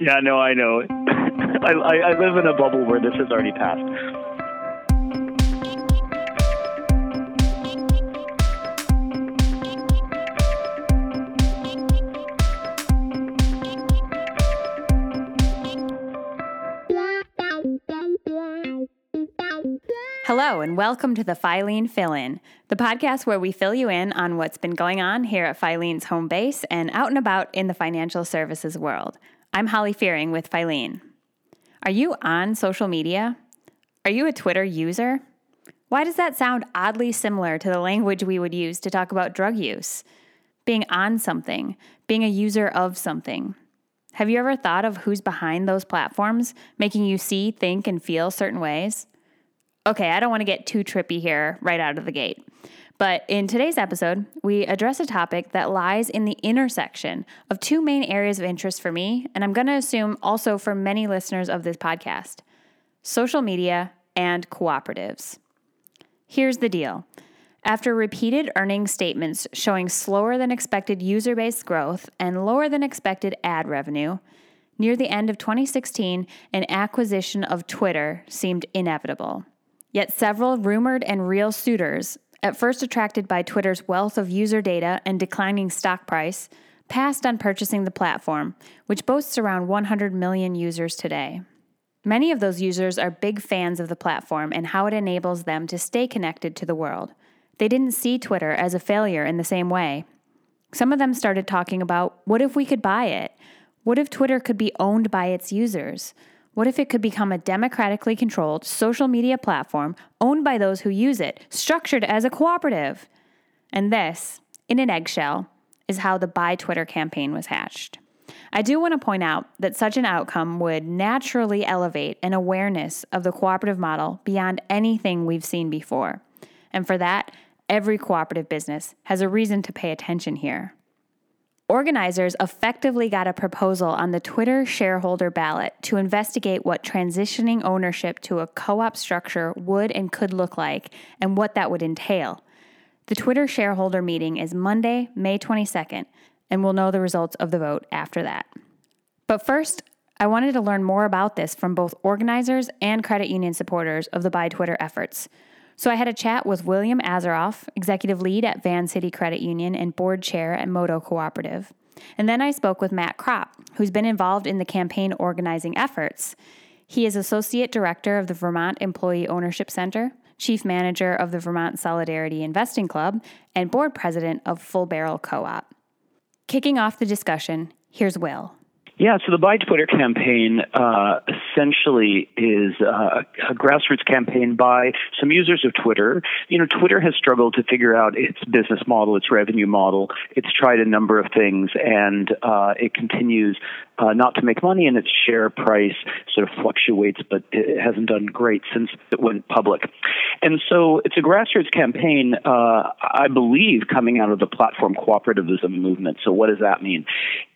Yeah, no, I know. I, I, I live in a bubble where this has already passed. Hello, and welcome to the Filene Fill In, the podcast where we fill you in on what's been going on here at Filene's home base and out and about in the financial services world. I'm Holly Fearing with Filene. Are you on social media? Are you a Twitter user? Why does that sound oddly similar to the language we would use to talk about drug use? Being on something, being a user of something. Have you ever thought of who's behind those platforms, making you see, think, and feel certain ways? Okay, I don't want to get too trippy here right out of the gate. But in today's episode, we address a topic that lies in the intersection of two main areas of interest for me, and I'm going to assume also for many listeners of this podcast social media and cooperatives. Here's the deal. After repeated earnings statements showing slower than expected user based growth and lower than expected ad revenue, near the end of 2016, an acquisition of Twitter seemed inevitable. Yet several rumored and real suitors, at first attracted by Twitter's wealth of user data and declining stock price, passed on purchasing the platform, which boasts around 100 million users today. Many of those users are big fans of the platform and how it enables them to stay connected to the world. They didn't see Twitter as a failure in the same way. Some of them started talking about what if we could buy it? What if Twitter could be owned by its users? What if it could become a democratically controlled social media platform owned by those who use it, structured as a cooperative? And this, in an eggshell, is how the Buy Twitter campaign was hatched. I do want to point out that such an outcome would naturally elevate an awareness of the cooperative model beyond anything we've seen before. And for that, every cooperative business has a reason to pay attention here. Organizers effectively got a proposal on the Twitter shareholder ballot to investigate what transitioning ownership to a co op structure would and could look like and what that would entail. The Twitter shareholder meeting is Monday, May 22nd, and we'll know the results of the vote after that. But first, I wanted to learn more about this from both organizers and credit union supporters of the Buy Twitter efforts. So I had a chat with William Azaroff, executive lead at Vancity Credit Union and board chair at Modo Cooperative. And then I spoke with Matt Cropp, who's been involved in the campaign organizing efforts. He is associate director of the Vermont Employee Ownership Center, chief manager of the Vermont Solidarity Investing Club, and board president of Full Barrel Co op. Kicking off the discussion, here's Will. Yeah, so the Buy Twitter campaign uh, essentially is uh, a grassroots campaign by some users of Twitter. You know, Twitter has struggled to figure out its business model, its revenue model. It's tried a number of things, and uh, it continues uh, not to make money, and its share price sort of fluctuates, but it hasn't done great since it went public. And so it's a grassroots campaign, uh, I believe, coming out of the platform cooperativism movement. So what does that mean?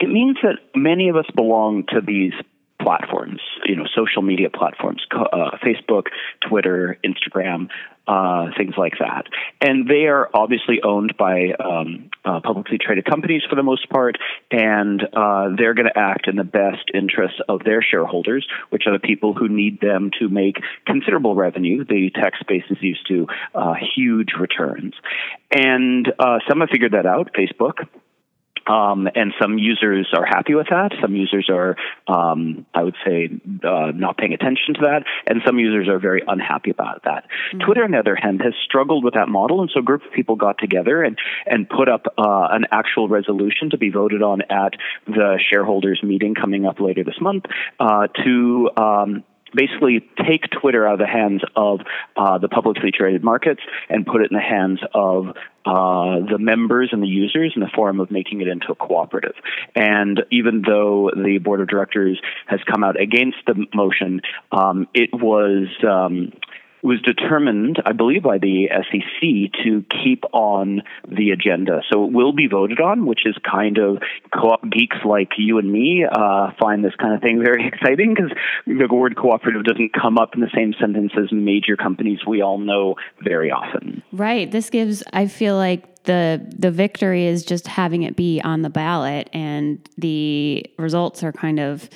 It means that many of us belong to these platforms, you know, social media platforms, uh, Facebook, Twitter, Instagram, uh, things like that. And they are obviously owned by um, uh, publicly traded companies for the most part, and uh, they're going to act in the best interests of their shareholders, which are the people who need them to make considerable revenue. The tech space is used to uh, huge returns. And uh, some have figured that out. Facebook, um, and some users are happy with that. Some users are, um, I would say, uh, not paying attention to that. And some users are very unhappy about that. Mm-hmm. Twitter, on the other hand, has struggled with that model. And so a group of people got together and, and put up uh, an actual resolution to be voted on at the shareholders meeting coming up later this month uh, to um, basically take Twitter out of the hands of uh, the publicly traded markets and put it in the hands of uh, the members and the users in the form of making it into a cooperative. And even though the board of directors has come out against the motion, um, it was. Um, was determined, I believe, by the SEC to keep on the agenda. So it will be voted on, which is kind of geeks like you and me uh, find this kind of thing very exciting because the word cooperative doesn't come up in the same sentence as major companies we all know very often. Right. This gives, I feel like, the the victory is just having it be on the ballot and the results are kind of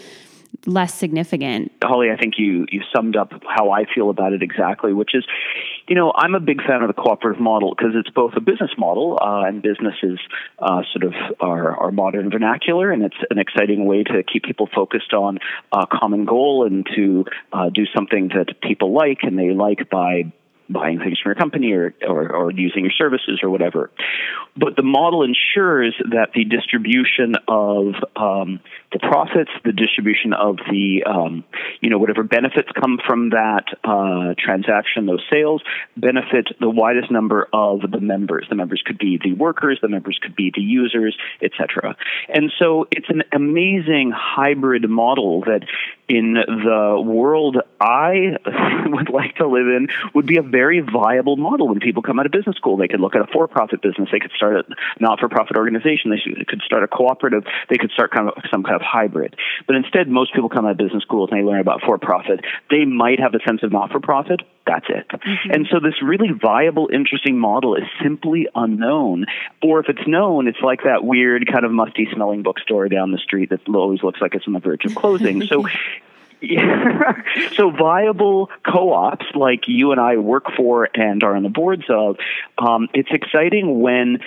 less significant. Holly, I think you you summed up how I feel about it exactly, which is, you know, I'm a big fan of the cooperative model because it's both a business model uh, and businesses uh, sort of our, our modern vernacular, and it's an exciting way to keep people focused on a common goal and to uh, do something that people like and they like by buying things from your company or, or, or, using your services or whatever. But the model ensures that the distribution of um, the profits, the distribution of the, um, you know, whatever benefits come from that uh, transaction, those sales, benefit the widest number of the members. The members could be the workers, the members could be the users, etc. And so it's an amazing hybrid model that in the world I would like to live in would be a very viable model when people come out of business school. They could look at a for-profit business. They could start a not-for-profit organization. They could start a cooperative. They could start kind of some kind of hybrid. But instead, most people come out of business schools and they learn about for-profit. They might have a sense of not-for-profit. That's it. Mm-hmm. And so this really viable, interesting model is simply unknown. Or if it's known, it's like that weird kind of musty smelling bookstore down the street that always looks like it's on the verge of closing. so yeah. so viable co-ops like you and I work for and are on the boards of, um, it's exciting when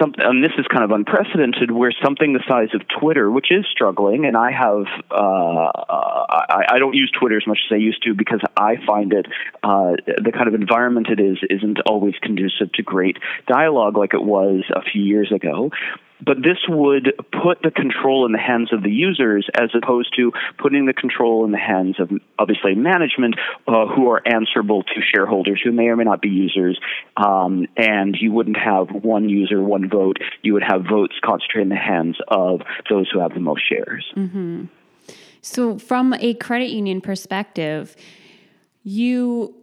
something, and this is kind of unprecedented, where something the size of Twitter, which is struggling, and I have, uh, I, I, don't use Twitter as much as I used to because I find it, uh, the kind of environment it is, isn't always conducive to great dialogue like it was a few years ago but this would put the control in the hands of the users as opposed to putting the control in the hands of obviously management uh, who are answerable to shareholders who may or may not be users. Um, and you wouldn't have one user one vote. You would have votes concentrated in the hands of those who have the most shares. Mm-hmm. so from a credit union perspective you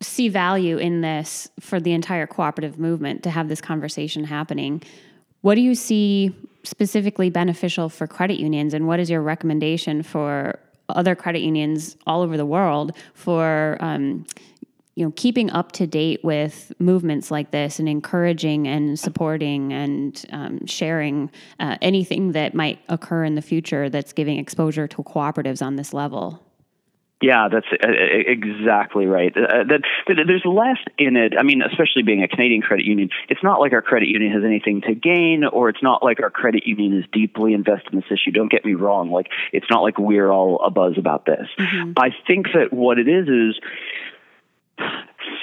see value in this for the entire cooperative movement to have this conversation happening what do you see specifically beneficial for credit unions, and what is your recommendation for other credit unions all over the world for um, you know keeping up to date with movements like this and encouraging and supporting and um, sharing uh, anything that might occur in the future that's giving exposure to cooperatives on this level yeah, that's uh, exactly right. Uh, that, that, there's less in it. I mean, especially being a Canadian credit union, it's not like our credit union has anything to gain, or it's not like our credit union is deeply invested in this issue. Don't get me wrong. Like, it's not like we're all a buzz about this. Mm-hmm. I think that what it is is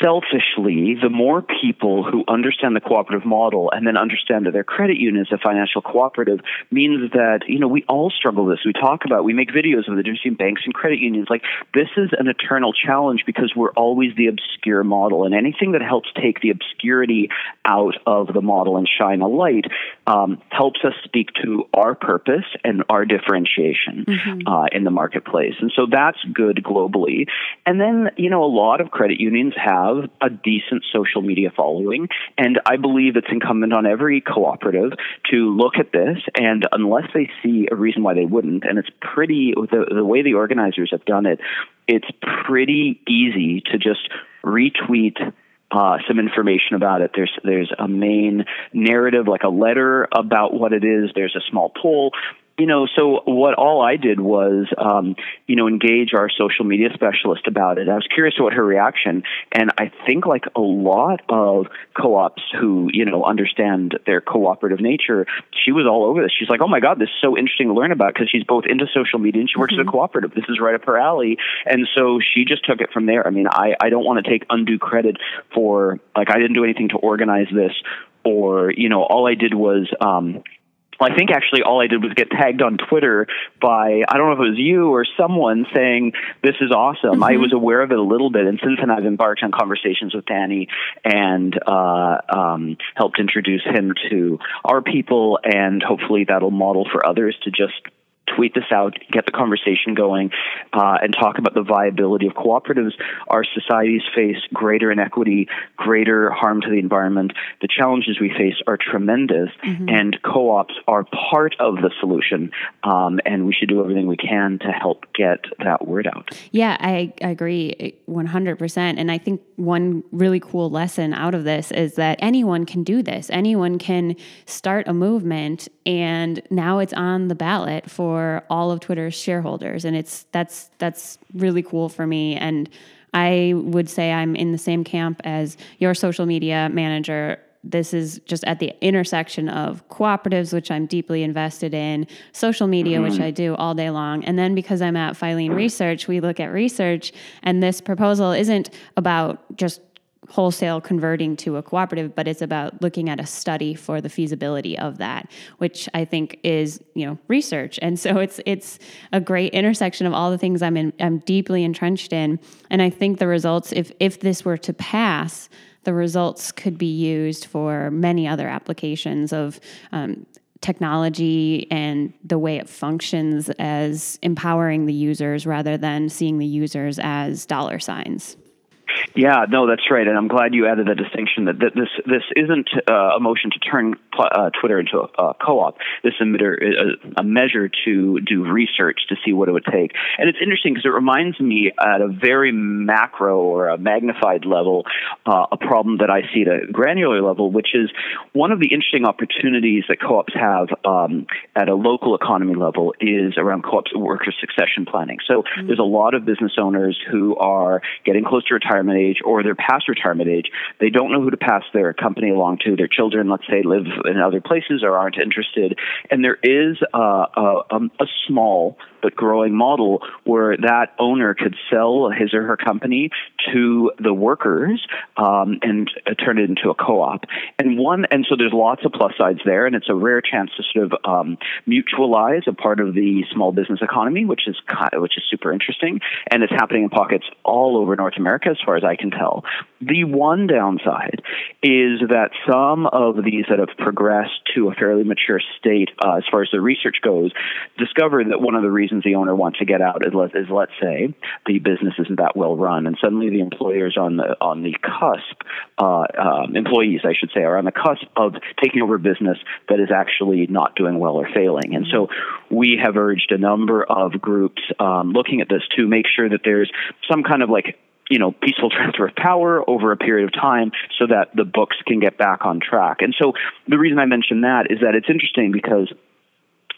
selfishly, the more people who understand the cooperative model and then understand that their credit union is a financial cooperative means that, you know, we all struggle with this. We talk about, we make videos of the difference between banks and credit unions. Like, this is an eternal challenge because we're always the obscure model. And anything that helps take the obscurity out of the model and shine a light um, helps us speak to our purpose and our differentiation mm-hmm. uh, in the marketplace. And so that's good globally. And then, you know, a lot of credit unions have a decent social media following. And I believe it's incumbent on every cooperative to look at this. And unless they see a reason why they wouldn't, and it's pretty, the, the way the organizers have done it, it's pretty easy to just retweet uh, some information about it. There's there's a main narrative, like a letter about what it is. There's a small poll you know, so what all I did was, um, you know, engage our social media specialist about it. I was curious what her reaction, and I think like a lot of co-ops who, you know, understand their cooperative nature, she was all over this. She's like, "Oh my God, this is so interesting to learn about," because she's both into social media and she works mm-hmm. at a mm-hmm. cooperative. This is right up her alley, and so she just took it from there. I mean, I I don't want to take undue credit for like I didn't do anything to organize this or you know all I did was um, I think actually all I did was get tagged on Twitter by I don't know if it was you or someone saying this is awesome. Mm-hmm. I was aware of it a little bit, and since then I've embarked on conversations with Danny and uh, um, helped introduce him to our people, and hopefully that'll model for others to just tweet this out, get the conversation going, uh, and talk about the viability of cooperatives. Our societies face greater inequity, greater harm to the environment. The challenges we face are tremendous, mm-hmm. and co ops are part of the solution. Um, and we should do everything we can to help get that word out. Yeah, I, I agree 100%. And I think one really cool lesson out of this is that anyone can do this. Anyone can start a movement and now it's on the ballot for all of Twitter's shareholders and it's that's that's really cool for me and I would say I'm in the same camp as your social media manager this is just at the intersection of cooperatives, which I'm deeply invested in, social media, mm-hmm. which I do all day long. And then because I'm at Filene Research, we look at research, and this proposal isn't about just wholesale converting to a cooperative but it's about looking at a study for the feasibility of that which i think is you know research and so it's it's a great intersection of all the things i'm in i'm deeply entrenched in and i think the results if if this were to pass the results could be used for many other applications of um, technology and the way it functions as empowering the users rather than seeing the users as dollar signs. Yeah, no, that's right, and I'm glad you added the distinction that, that this this isn't uh, a motion to turn uh, Twitter into a, a, co-op. This is a, a, measure to do research to see what it would take, and it's interesting because it reminds me at a very macro or a magnified level uh, a problem that I see at a granular level, which is one of the interesting opportunities that co-ops have um, at a local economy level is around co-ops worker succession planning. So mm-hmm. there's a lot of business owners who are getting close to retirement age or they're past retirement age. They don't know who to pass their company along to. Their children, let's say, live in other places or aren't interested. And there is a, a, um, a small but growing model where that owner could sell his or her company to the workers um, and uh, turn it into a co-op. And one, and so there's lots of plus sides there, and it's a rare chance to sort of um, mutualize a part of the small business economy, which is which is super interesting, and it's happening in pockets all over North America, as far as I can tell. The one downside is that some of these that have progressed to a fairly mature state, uh, as far as the research goes, discover that one of the reasons the owner wants to get out is, let, is let's say the business isn't that well run, and suddenly the employers on the on the cusp, uh, um, employees I should say, are on the cusp of taking over a business that is actually not doing well or failing. And so we have urged a number of groups um, looking at this to make sure that there's some kind of like you know, peaceful transfer of power over a period of time so that the books can get back on track. And so the reason I mention that is that it's interesting because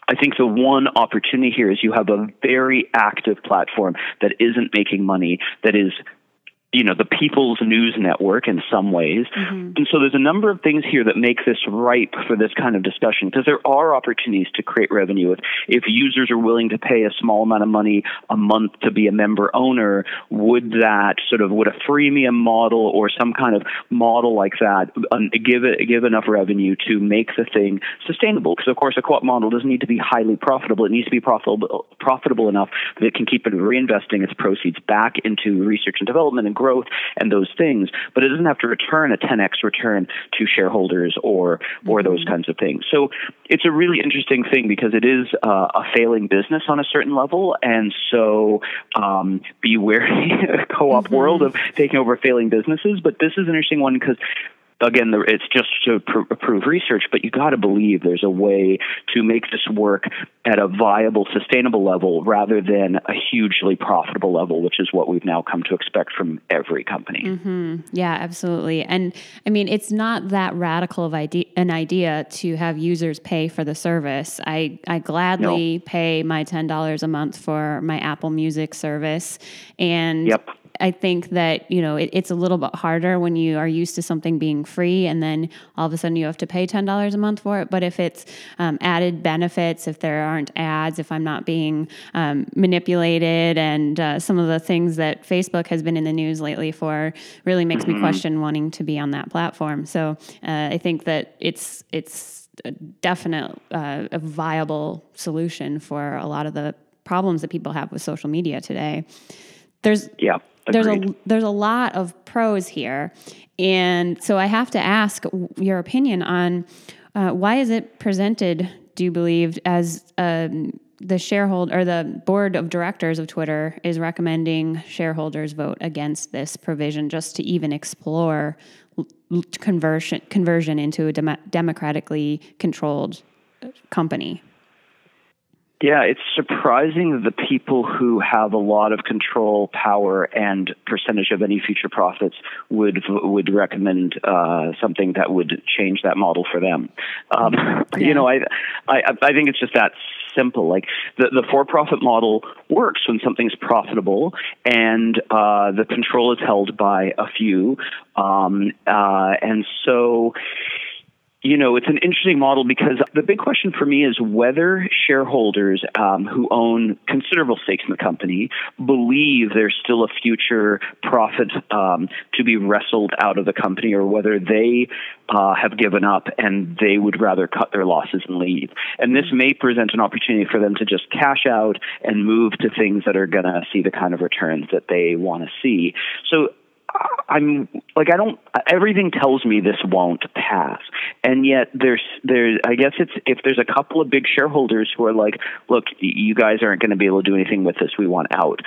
I think the one opportunity here is you have a very active platform that isn't making money, that is you know the people's news network in some ways. Mm-hmm. and so there's a number of things here that make this ripe for this kind of discussion because there are opportunities to create revenue. If if users are willing to pay a small amount of money a month to be a member owner would that sort of would a freemium model or some kind of model like that give it give enough revenue to make the thing sustainable? Because of course a co-op model doesn't need to be highly profitable. It needs to be profitable profitable enough that it can keep reinvesting its proceeds back into research and development and growth and those things, but it doesn't have to return a 10x return to shareholders or or mm-hmm. those kinds of things. So it's a really interesting thing because it is uh, a failing business on a certain level, and so um, be wary co-op mm-hmm. world of taking over failing businesses. But this is an interesting one because again, it's just to prove research, but you got to believe there's a way to make this work at a viable, sustainable level rather than a hugely profitable level, which is what we've now come to expect from every company. Mm-hmm. Yeah, absolutely. And I mean, it's not that radical of idea, an idea to have users pay for the service. I, I gladly no. pay my $10 a month for my Apple Music service. And yep I think that you know it, it's a little bit harder when you are used to something being free and then all of a sudden you have to pay ten dollars a month for it. But if it's um, added benefits, if there aren't ads, if I'm not being um, manipulated, and uh, some of the things that Facebook has been in the news lately for really makes mm-hmm. me question wanting to be on that platform. So uh, I think that it's it's a definite uh, a viable solution for a lot of the problems that people have with social media today. There's yeah there's a there's a lot of pros here, and so I have to ask your opinion on uh, why is it presented? Do you believe as um, the shareholder or the board of directors of Twitter is recommending shareholders vote against this provision just to even explore conversion conversion into a dem- democratically controlled company? Yeah, it's surprising that the people who have a lot of control, power, and percentage of any future profits would would recommend uh, something that would change that model for them. Um, yeah. You know, I, I I think it's just that simple. Like the the for profit model works when something's profitable and uh, the control is held by a few, um, uh, and so you know, it's an interesting model because the big question for me is whether shareholders um, who own considerable stakes in the company believe there's still a future profit um, to be wrestled out of the company or whether they uh, have given up and they would rather cut their losses and leave. And this may present an opportunity for them to just cash out and move to things that are going to see the kind of returns that they want to see. So I'm like I don't everything tells me this won't pass. And yet there's there's I guess it's if there's a couple of big shareholders who are like, look, you guys aren't going to be able to do anything with this. We want out.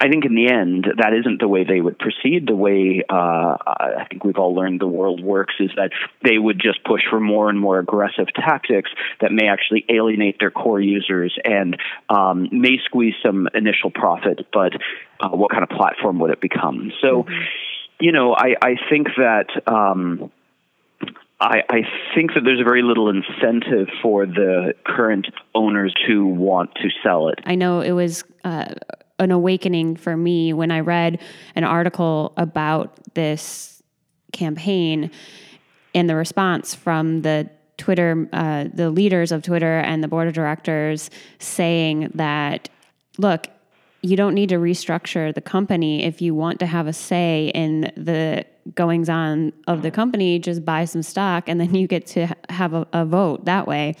I think in the end, that isn't the way they would proceed. The way uh, I think we've all learned the world works is that they would just push for more and more aggressive tactics that may actually alienate their core users and um, may squeeze some initial profit, but uh, what kind of platform would it become? So. Mm-hmm you know, I, I think that um, I, I think that there's very little incentive for the current owners to want to sell it. I know it was uh, an awakening for me when I read an article about this campaign and the response from the Twitter, uh, the leaders of Twitter and the board of directors saying that, look, you don't need to restructure the company if you want to have a say in the goings on of the company just buy some stock and then you get to have a, a vote that way.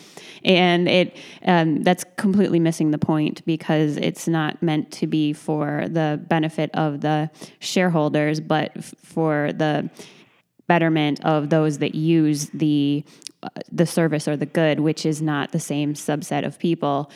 And it um, that's completely missing the point because it's not meant to be for the benefit of the shareholders but f- for the betterment of those that use the uh, the service or the good which is not the same subset of people.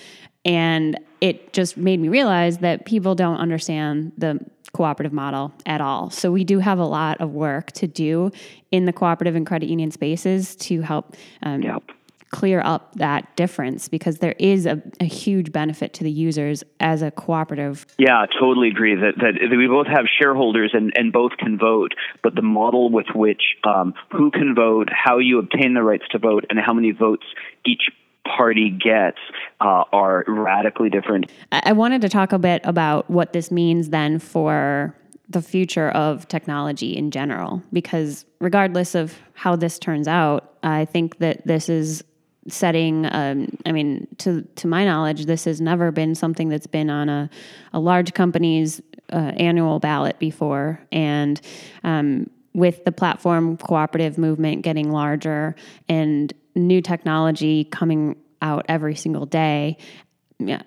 And it just made me realize that people don't understand the cooperative model at all. So we do have a lot of work to do in the cooperative and credit union spaces to help um, yep. clear up that difference because there is a, a, huge benefit to the users as a cooperative. Yeah, totally agree that, that we both have shareholders and, and both can vote, but the model with which um, who can vote, how you obtain the rights to vote, and how many votes each party gets uh, are radically different. I wanted to talk a bit about what this means then for the future of technology in general, because regardless of how this turns out, I think that this is setting um, i mean to to my knowledge this has never been something that's been on a, a large company's uh, annual ballot before and um, with the platform cooperative movement getting larger and new technology coming out every single day.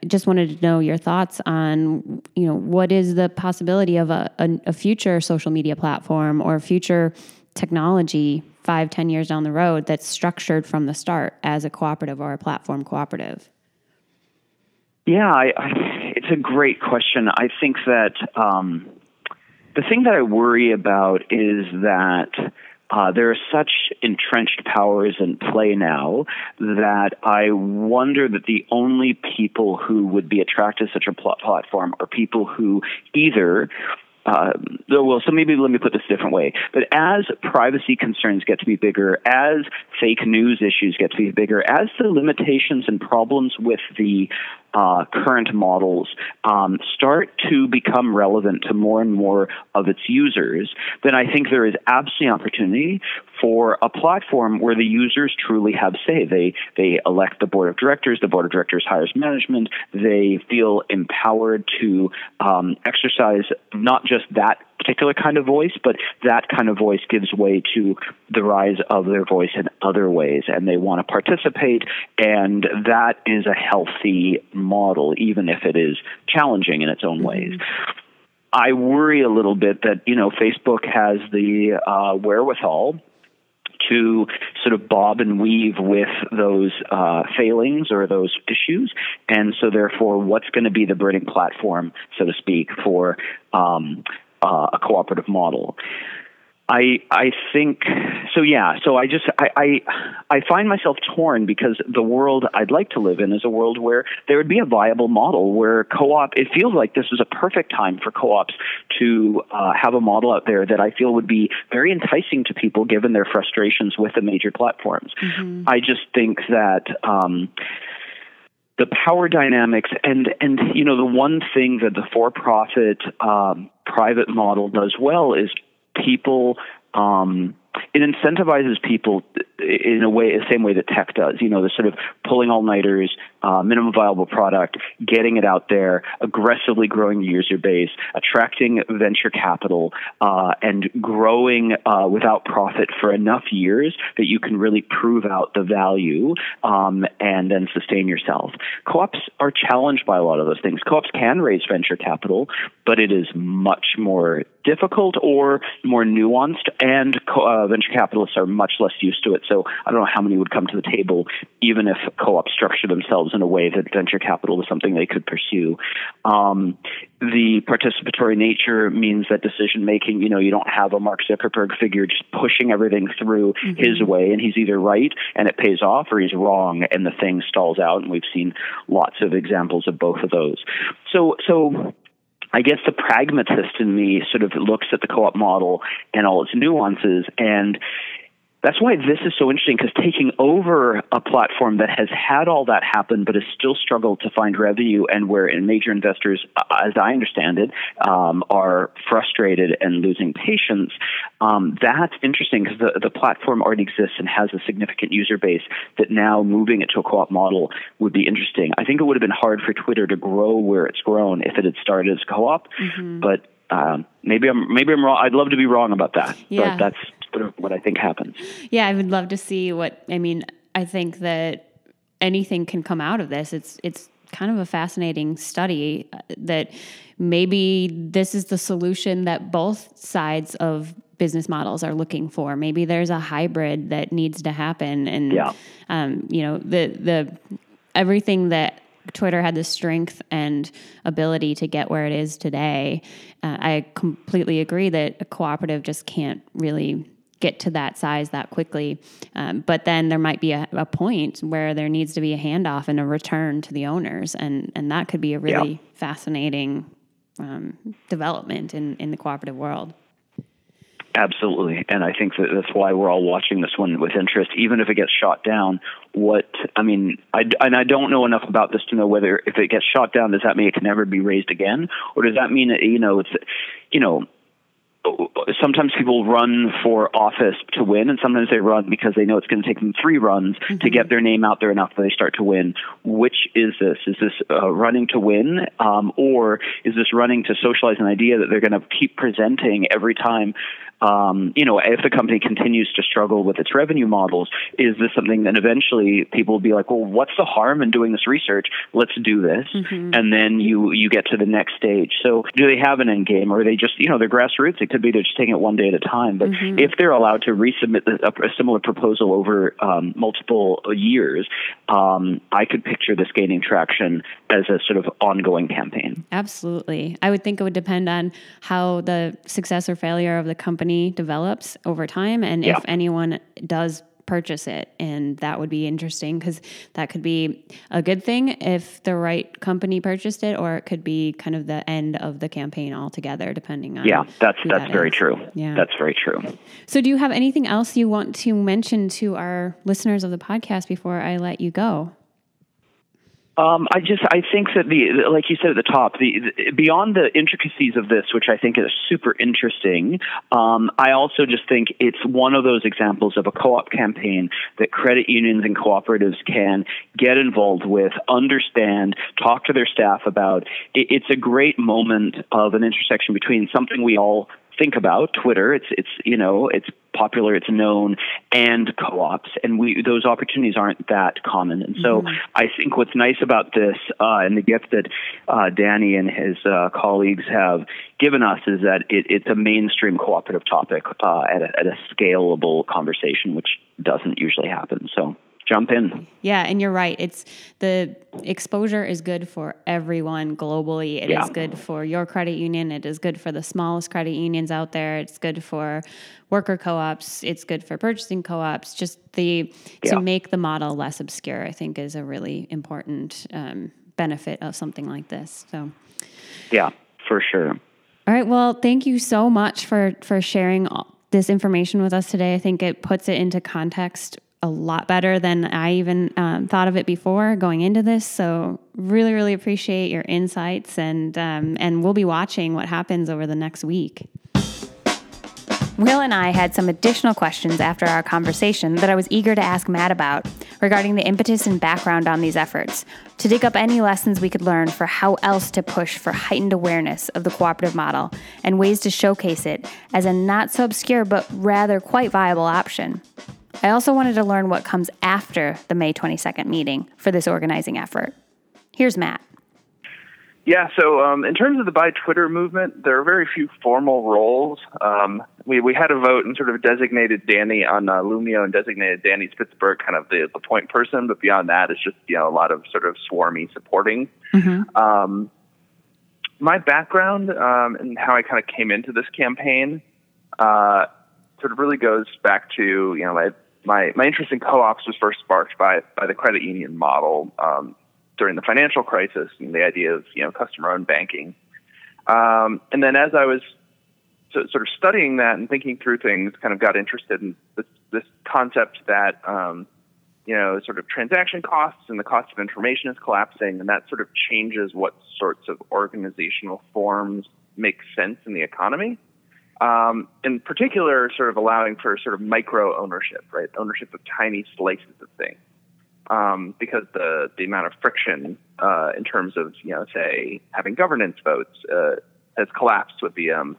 Just wanted to know your thoughts on, you know, what is the possibility of a, a, a future social media platform or future technology five, ten years down the road that's structured from the start as a cooperative or a platform cooperative? Yeah, I, I, it's a great question. I think that um, the thing that I worry about is that uh, there are such entrenched powers in play now that I wonder that the only people who would be attracted to such a pl- platform are people who either uh, well, so maybe let me put this a different way. But as privacy concerns get to be bigger, as fake news issues get to be bigger, as the limitations and problems with the uh, current models um, start to become relevant to more and more of its users, then I think there is absolutely opportunity for a platform where the users truly have say. They they elect the board of directors. The board of directors hires management. They feel empowered to um, exercise not just that particular kind of voice, but that kind of voice gives way to the rise of their voice in other ways, and they want to participate, and that is a healthy model, even if it is challenging in its own ways. Mm-hmm. I worry a little bit that you know Facebook has the uh, wherewithal to sort of bob and weave with those uh, failings or those issues, and so therefore, what's going to be the burning platform, so to speak, for um, uh, a cooperative model. I I think so. Yeah. So I just I, I I find myself torn because the world I'd like to live in is a world where there would be a viable model where co-op. It feels like this is a perfect time for co-ops to uh, have a model out there that I feel would be very enticing to people given their frustrations with the major platforms. Mm-hmm. I just think that. Um, the power dynamics and and you know the one thing that the for-profit um, private model does well is people um, it incentivizes people in a way, the same way that tech does. You know, the sort of pulling all nighters, uh, minimum viable product, getting it out there, aggressively growing the user base, attracting venture capital, uh, and growing uh, without profit for enough years that you can really prove out the value um, and then sustain yourself. Co-ops are challenged by a lot of those things. Co-ops can raise venture capital, but it is much more difficult or more nuanced, and uh, venture capitalists are much less used to it. So I don't know how many would come to the table, even if co-ops structure themselves in a way that venture capital was something they could pursue. Um, the participatory nature means that decision making, you know, you don't have a Mark Zuckerberg figure just pushing everything through mm-hmm. his way, and he's either right and it pays off, or he's wrong and the thing stalls out. And we've seen lots of examples of both of those. So, so I guess the pragmatist in me sort of looks at the co-op model and all its nuances and that's why this is so interesting because taking over a platform that has had all that happen but has still struggled to find revenue and where major investors, as I understand it, um, are frustrated and losing patience, um, that's interesting because the, the platform already exists and has a significant user base that now moving it to a co op model would be interesting. I think it would have been hard for Twitter to grow where it's grown if it had started as co op, mm-hmm. but um, maybe I'm maybe I'm wrong. I'd love to be wrong about that, yeah. but that's sort of what I think happens. Yeah, I would love to see what. I mean, I think that anything can come out of this. It's it's kind of a fascinating study uh, that maybe this is the solution that both sides of business models are looking for. Maybe there's a hybrid that needs to happen, and yeah. um, you know the the everything that Twitter had the strength and ability to get where it is today. Uh, I completely agree that a cooperative just can't really get to that size that quickly. Um, but then there might be a, a, point where there needs to be a handoff and a return to the owners, and and that could be a really yeah. fascinating um, development in in the cooperative world. Absolutely, and I think that that's why we're all watching this one with interest, even if it gets shot down. What I mean, I, and I don't know enough about this to know whether if it gets shot down, does that mean it can never be raised again, or does that mean that you know it's, you know, sometimes people run for office to win, and sometimes they run because they know it's going to take them three runs mm-hmm. to get their name out there enough that they start to win. Which is this? Is this uh, running to win, um, or is this running to socialize an idea that they're going to keep presenting every time um, you know, if the company continues to struggle with its revenue models, is this something that eventually people will be like, well, what's the harm in doing this research? Let's do this, mm-hmm. and then you you get to the next stage. So, do they have an end game, or are they just you know they're grassroots? Could be they're just taking it one day at a time. But mm-hmm. if they're allowed to resubmit a, a similar proposal over um, multiple years, um, I could picture this gaining traction as a sort of ongoing campaign. Absolutely, I would think it would depend on how the success or failure of the company company develops over time and yeah. if anyone does purchase it and that would be interesting because that could be a good thing if the right company purchased it or it could be kind of the end of the campaign altogether depending on yeah that's that's that very is. true. Yeah. That's very true. So do you have anything else you want to mention to our listeners of the podcast before i let you go um, I just I think that the like you said at the top, the, the beyond the intricacies of this, which I think is super interesting. Um, I also just think it's one of those examples of a co-op campaign that credit unions and cooperatives can get involved with, understand, talk to their staff about. It, it's a great moment of an intersection between something we all think about Twitter. It's it's you know it's popular, it's known, and co-ops, and we those opportunities aren't that common. And so mm-hmm. I think what's nice about this uh, and the gift that uh, Danny and his uh, colleagues have given us is that it, it's a mainstream cooperative topic uh, at, a, at a scalable conversation, which doesn't usually happen. So jump in. Yeah, and you're right. It's the exposure is good for everyone globally. It yeah. is good for your credit union. It is good for the smallest credit unions out there. It's good for worker co-ops. It's good for purchasing co-ops. Just the yeah. to make the model less obscure, I think, is a really important um, benefit of something like this. So, yeah, for sure. All right. Well, thank you so much for for sharing this information with us today. I think it puts it into context a lot better than I even um, thought of it before going into this. So really, really appreciate your insights, and um, and we'll be watching what happens over the next week. Will and I had some additional questions after our conversation that I was eager to ask Matt about regarding the impetus and background on these efforts, to dig up any lessons we could learn for how else to push for heightened awareness of the cooperative model and ways to showcase it as a not so obscure but rather quite viable option. I also wanted to learn what comes after the May 22nd meeting for this organizing effort. Here's Matt. Yeah, so um, in terms of the Buy Twitter movement, there are very few formal roles. Um, we, we had a vote and sort of designated Danny on uh, Loomio and designated Danny Spitzberg kind of the, the point person, but beyond that, it's just you know a lot of sort of swarmy supporting. Mm-hmm. Um, my background um, and how I kind of came into this campaign uh, sort of really goes back to you know my my, my interest in co-ops was first sparked by by the credit union model um, during the financial crisis and the idea of you know customer-owned banking. Um, and then as I was so, sort of studying that and thinking through things, kind of got interested in this, this concept that um, you know sort of transaction costs and the cost of information is collapsing, and that sort of changes what sorts of organizational forms make sense in the economy um, in particular, sort of allowing for sort of micro ownership, right? Ownership of tiny slices of things. Um, because the, the amount of friction uh, in terms of, you know, say, having governance votes uh, has collapsed with the um,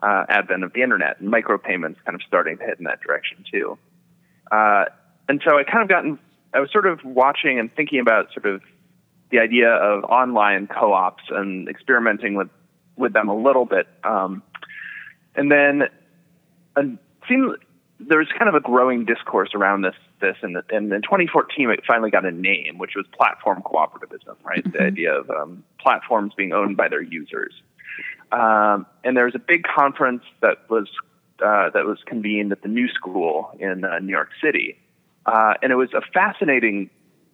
uh, advent of the internet and micropayments kind of starting to head in that direction too. Uh, and so I kind of gotten, I was sort of watching and thinking about sort of the idea of online co-ops and experimenting with, with them a little bit. Um, and then uh, seemed there was kind of a growing discourse around this this and, and in 2014 it finally got a name which was platform cooperativism right? Mm-hmm. the idea of um, platforms being owned by their users. Um, and there was a big conference that was uh, that was convened at the new school in uh, New York City. Uh, and it was a fascinating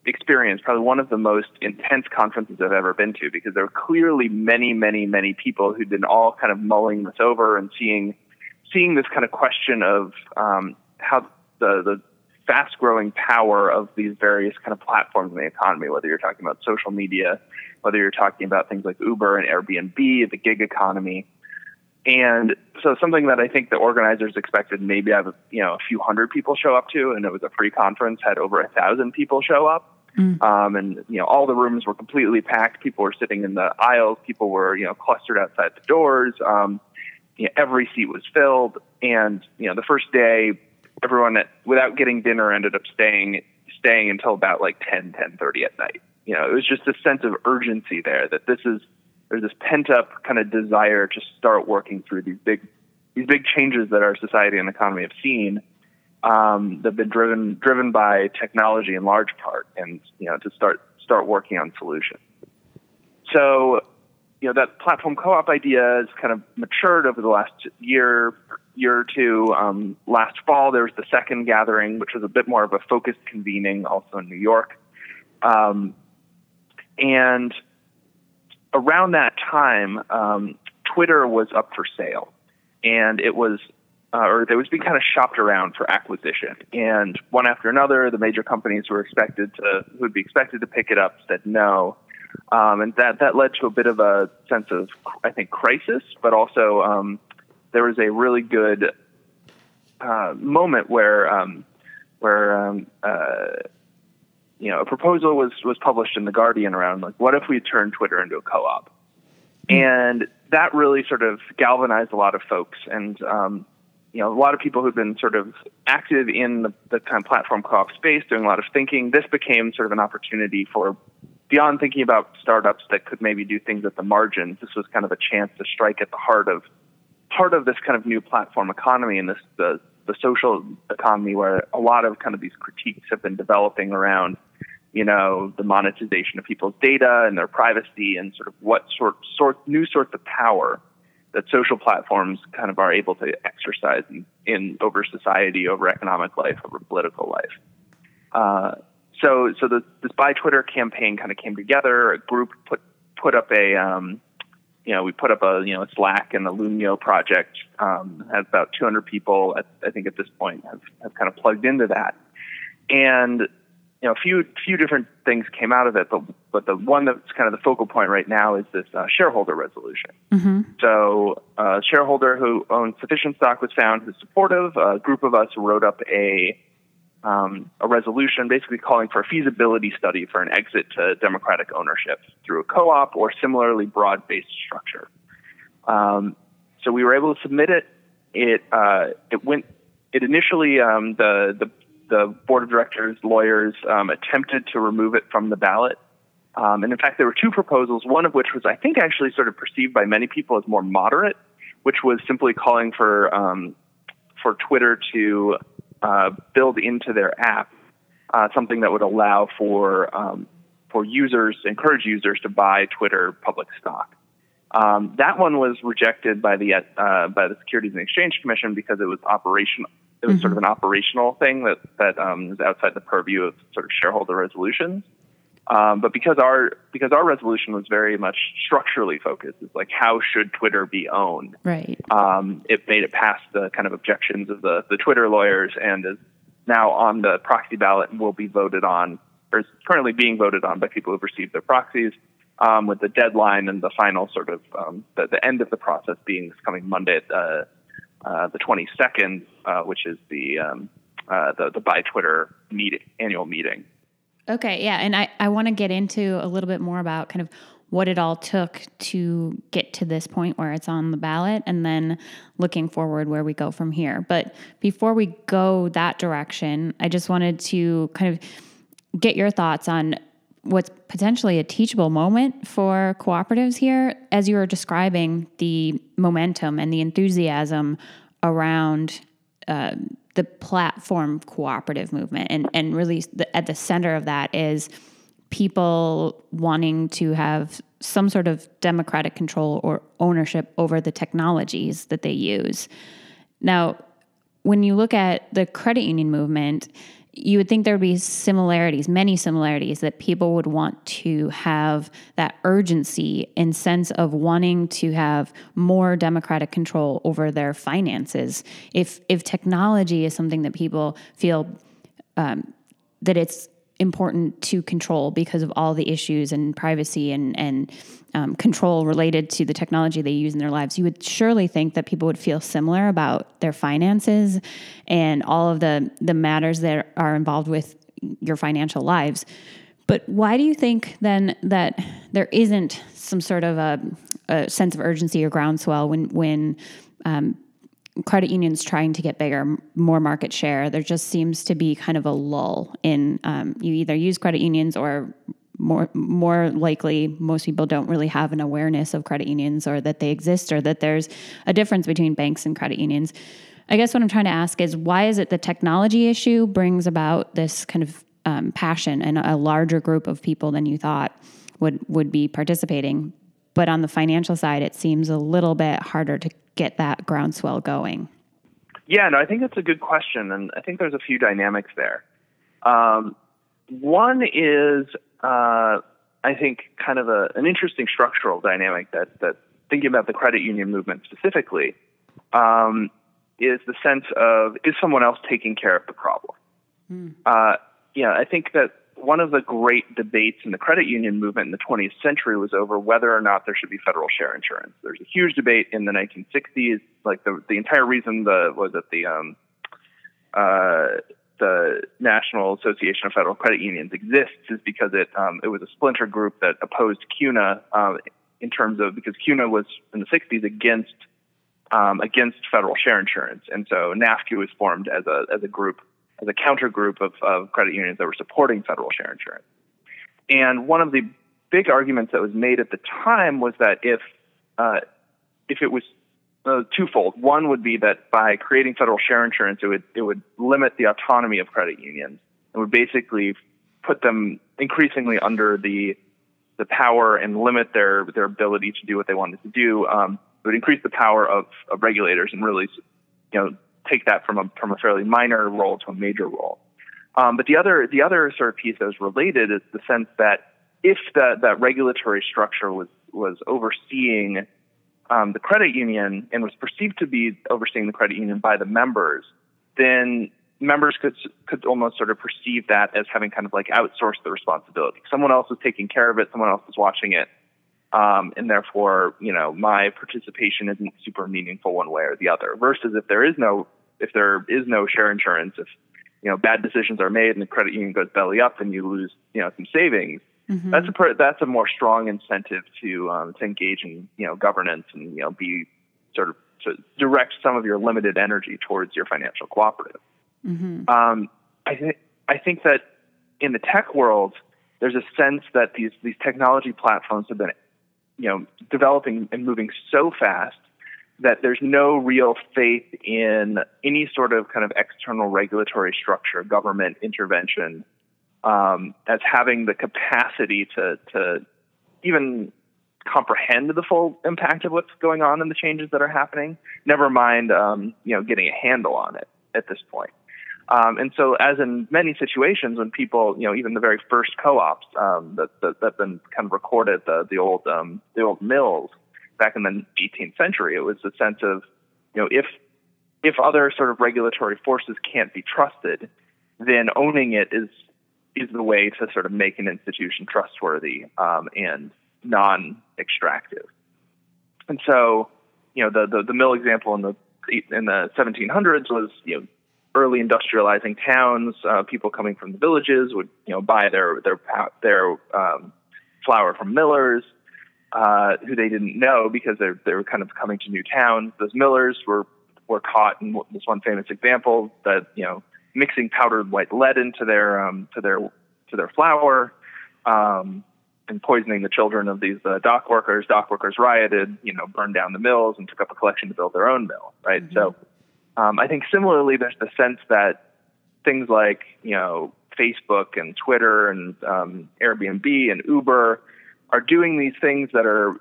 experience probably one of the most intense conferences I've ever been to because there were clearly many many many people who'd been all kind of mulling this over and seeing seeing this kind of question of um, how the, the fast growing power of these various kind of platforms in the economy, whether you're talking about social media, whether you're talking about things like Uber and Airbnb, the gig economy. And so something that I think the organizers expected maybe have you know a few hundred people show up to, and it was a free conference, had over a thousand people show up. Mm. Um, and you know all the rooms were completely packed. People were sitting in the aisles. People were you know clustered outside the doors. Um, you know, every seat was filled, and you know the first day, everyone at, without getting dinner ended up staying staying until about like 10, 10.30 at night. You know, it was just a sense of urgency there that this is there's this pent up kind of desire to start working through these big these big changes that our society and economy have seen um, that have been driven driven by technology in large part, and you know to start start working on solutions. So you know that platform co-op idea has kind of matured over the last year year or two. Um, last fall there was the second gathering, which was a bit more of a focused convening, also in New York, um, and around that time, um, Twitter was up for sale, and it was. Uh, or it was being kind of shopped around for acquisition, and one after another, the major companies who were expected to, who would be expected to pick it up, said no. Um, and that that led to a bit of a sense of I think crisis, but also um, there was a really good uh, moment where um, where um, uh, you know a proposal was was published in the Guardian around like what if we turn Twitter into a co-op, mm-hmm. and that really sort of galvanized a lot of folks. And um, you know, a lot of people who've been sort of active in the, the kind of platform co-op space, doing a lot of thinking. This became sort of an opportunity for beyond thinking about startups that could maybe do things at the margins, this was kind of a chance to strike at the heart of part of this kind of new platform economy and this the the social economy where a lot of kind of these critiques have been developing around, you know, the monetization of people's data and their privacy and sort of what sort sort new sorts of power that social platforms kind of are able to exercise in, in over society, over economic life, over political life. Uh, so, so the, this Buy Twitter campaign kind of came together. A group put put up a, um, you know, we put up a you know a Slack and the Loomio project um, has about 200 people. At, I think at this point have have kind of plugged into that, and you know, a few few different things came out of it, but but the one that's kind of the focal point right now is this uh, shareholder resolution. Mm-hmm. So, a shareholder who owns sufficient stock was found who's supportive. A group of us wrote up a um, a resolution basically calling for a feasibility study for an exit to democratic ownership through a co-op or similarly broad-based structure. Um, so we were able to submit it. It uh, it went. It initially um, the the the board of directors, lawyers um, attempted to remove it from the ballot. Um, and in fact, there were two proposals, one of which was, I think, actually sort of perceived by many people as more moderate, which was simply calling for um, for Twitter to uh, build into their app uh, something that would allow for um, for users, encourage users to buy Twitter public stock. Um, that one was rejected by the uh, by the Securities and Exchange Commission because it was operational it was mm-hmm. sort of an operational thing that that um, is outside the purview of sort of shareholder resolutions. Um, but because our because our resolution was very much structurally focused, it's like how should Twitter be owned? Right. Um, it made it past the kind of objections of the the Twitter lawyers and is now on the proxy ballot and will be voted on, or is currently being voted on by people who've received their proxies. Um, with the deadline and the final sort of um, the, the end of the process being this coming Monday at uh, uh, the 22nd, uh, which is the um, uh, the, the Twitter annual meeting. Okay, yeah, and I, I want to get into a little bit more about kind of what it all took to get to this point where it's on the ballot and then looking forward where we go from here. But before we go that direction, I just wanted to kind of get your thoughts on what's potentially a teachable moment for cooperatives here as you were describing the momentum and the enthusiasm around uh, the platform cooperative movement. And and really the, at the center of that is people wanting to have some sort of democratic control or ownership over the technologies that they use. Now when you look at the credit union movement you would think there would be similarities, many similarities, that people would want to have that urgency and sense of wanting to have more democratic control over their finances. If if technology is something that people feel um, that it's important to control because of all the issues and privacy and and um, control related to the technology they use in their lives, you would surely think that people would feel similar about their finances and all of the the matters that are involved with your financial lives. But why do you think then that there isn't some sort of a, a sense of urgency or groundswell when when um, credit unions trying to get bigger, more market share. There just seems to be kind of a lull in um, you either use credit unions or more more likely most people don't really have an awareness of credit unions or that they exist or that there's a difference between banks and credit unions. I guess what I'm trying to ask is why is it the technology issue brings about this kind of um, passion and a larger group of people than you thought would would be participating, but on the financial side, it seems a little bit harder to get that groundswell going? Yeah, no, I think that's a good question, and I think there's a few dynamics there. Um, one is, uh, I think, kind of a, an interesting structural dynamic that that thinking about the credit union movement specifically um, is the sense of is someone else taking care of the problem? Mm. Uh, yeah, I think that one of the great debates in the credit union movement in the 20th century was over whether or not there should be federal share insurance. There's a huge debate in the 1960s. Like the the entire reason the was it the um, uh, the National Association of Federal Credit Unions exists is because it um, it was a splinter group that opposed CUNA uh, in terms of because CUNA was in the 60s against um, against federal share insurance, and so NAFCU was formed as a as a group as a counter group of, of credit unions that were supporting federal share insurance. And one of the big arguments that was made at the time was that if uh, if it was uh, twofold. One would be that by creating federal share insurance, it would it would limit the autonomy of credit unions and would basically put them increasingly under the the power and limit their their ability to do what they wanted to do. Um, it would increase the power of, of regulators and really, you know, take that from a from a fairly minor role to a major role. Um, but the other the other sort of piece that was related is the sense that if that that regulatory structure was was overseeing um, the credit union and was perceived to be overseeing the credit union by the members, then members could could almost sort of perceive that as having kind of like outsourced the responsibility. Someone else is taking care of it. Someone else is watching it. Um, and therefore, you know, my participation isn't super meaningful one way or the other. Versus if there is no, if there is no share insurance, if you know bad decisions are made and the credit union goes belly up and you lose, you know, some savings, mm-hmm. that's a that's a more strong incentive to um, to engage in you know governance and you know be sort of to direct some of your limited energy towards your financial cooperative. Mm-hmm. Um, I think I think that in the tech world, there's a sense that these these technology platforms have been you know, developing and moving so fast that there's no real faith in any sort of kind of external regulatory structure, government intervention, um, as having the capacity to to even comprehend the full impact of what's going on and the changes that are happening. Never mind, um, you know, getting a handle on it at this point. Um, and so, as in many situations, when people, you know, even the very first co-ops um, that, that that been kind of recorded, the the old um, the old mills back in the 18th century, it was a sense of, you know, if if other sort of regulatory forces can't be trusted, then owning it is is the way to sort of make an institution trustworthy um, and non-extractive. And so, you know, the, the the mill example in the in the 1700s was, you know early industrializing towns, uh, people coming from the villages would you know buy their their their um, flour from millers uh, who they didn't know because they they were kind of coming to new towns. Those millers were were caught in this one famous example that you know mixing powdered white lead into their um, to their to their flour. Um, and poisoning the children of these uh, dock workers. Dock workers rioted, you know, burned down the mills and took up a collection to build their own mill, right? Mm-hmm. So um, I think similarly, there's the sense that things like you know Facebook and Twitter and um, Airbnb and Uber are doing these things that are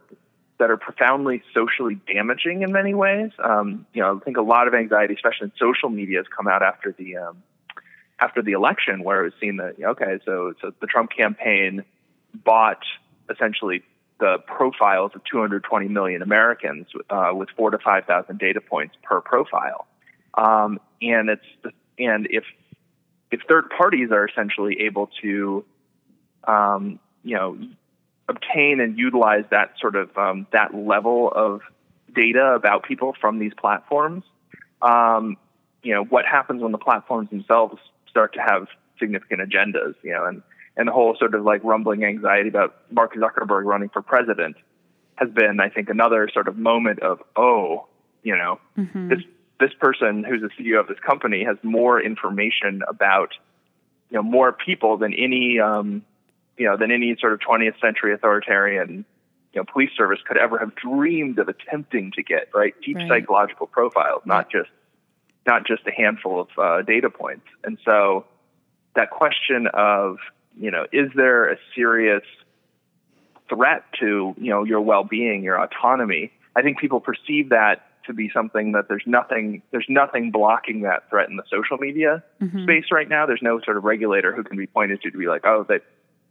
that are profoundly socially damaging in many ways. Um, you know, I think a lot of anxiety, especially in social media, has come out after the um, after the election, where it was seen that okay, so so the Trump campaign bought essentially the profiles of 220 million Americans uh, with four to five thousand data points per profile. Um, and it's and if if third parties are essentially able to, um, you know, obtain and utilize that sort of um, that level of data about people from these platforms, um, you know, what happens when the platforms themselves start to have significant agendas, you know, and and the whole sort of like rumbling anxiety about Mark Zuckerberg running for president has been, I think, another sort of moment of, oh, you know, mm-hmm. this this person who's the CEO of this company has more information about you know more people than any um, you know than any sort of 20th century authoritarian you know police service could ever have dreamed of attempting to get right deep right. psychological profiles not just not just a handful of uh, data points and so that question of you know is there a serious threat to you know your well-being your autonomy i think people perceive that to be something that there's nothing there's nothing blocking that threat in the social media mm-hmm. space right now. There's no sort of regulator who can be pointed to to be like, oh, they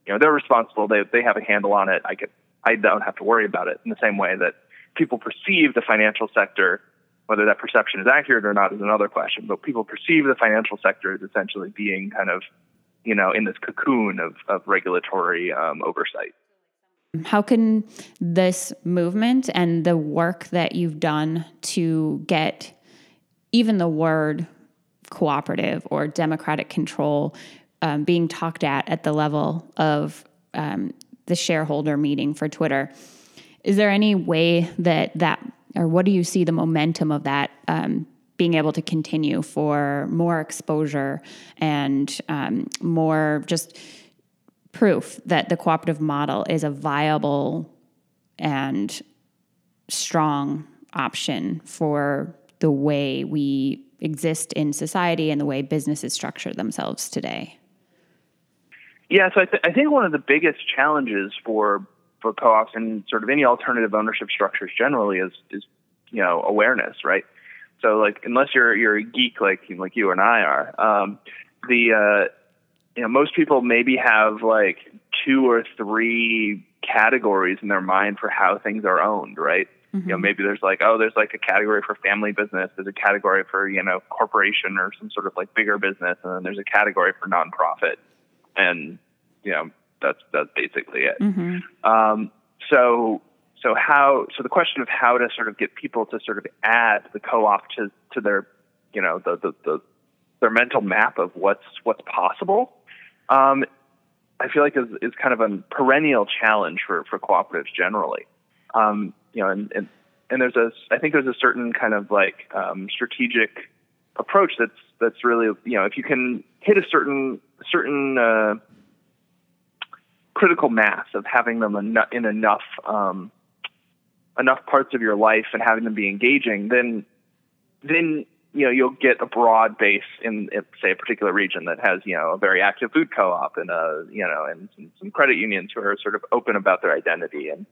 you know they're responsible. They they have a handle on it. I could I don't have to worry about it in the same way that people perceive the financial sector. Whether that perception is accurate or not is another question. But people perceive the financial sector as essentially being kind of you know in this cocoon of of regulatory um, oversight. How can this movement and the work that you've done to get even the word cooperative or democratic control um, being talked at at the level of um, the shareholder meeting for Twitter? Is there any way that that, or what do you see the momentum of that um, being able to continue for more exposure and um, more just proof that the cooperative model is a viable and strong option for the way we exist in society and the way businesses structure themselves today? Yeah, so I, th- I think one of the biggest challenges for for co-ops and sort of any alternative ownership structures generally is is you know awareness, right? So like unless you're you're a geek like like you and I are, um, the uh, you know most people maybe have like two or three categories in their mind for how things are owned, right? Mm-hmm. You know, maybe there's like, oh, there's like a category for family business, there's a category for, you know, corporation or some sort of like bigger business, and then there's a category for nonprofit. And, you know, that's that's basically it. Mm-hmm. Um, so so how so the question of how to sort of get people to sort of add the co-op to to their you know the the, the their mental map of what's what's possible um, I feel like is, is kind of a perennial challenge for, for cooperatives generally. Um, you know, and, and, and there's a, I think there's a certain kind of like um, strategic approach that's, that's really, you know, if you can hit a certain, certain uh, critical mass of having them en- in enough, um, enough parts of your life and having them be engaging, then, then you know you'll get a broad base in, in, say a particular region that has you know a very active food co-op and a you know and some, some credit unions who are sort of open about their identity and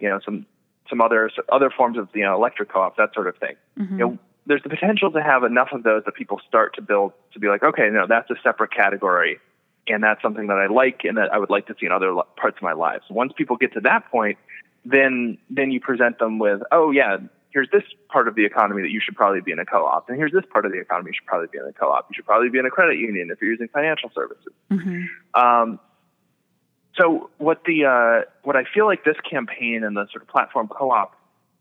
you know some some other other forms of you know electric co-ops that sort of thing. Mm-hmm. You know, there's the potential to have enough of those that people start to build to be like, okay, no, that's a separate category, and that's something that I like and that I would like to see in other parts of my life. So once people get to that point, then then you present them with, oh yeah, here's this part of the economy that you should probably be in a co-op, and here's this part of the economy you should probably be in a co-op. You should probably be in a credit union if you're using financial services. Mm-hmm. Um, so what the uh, what I feel like this campaign and the sort of platform co-op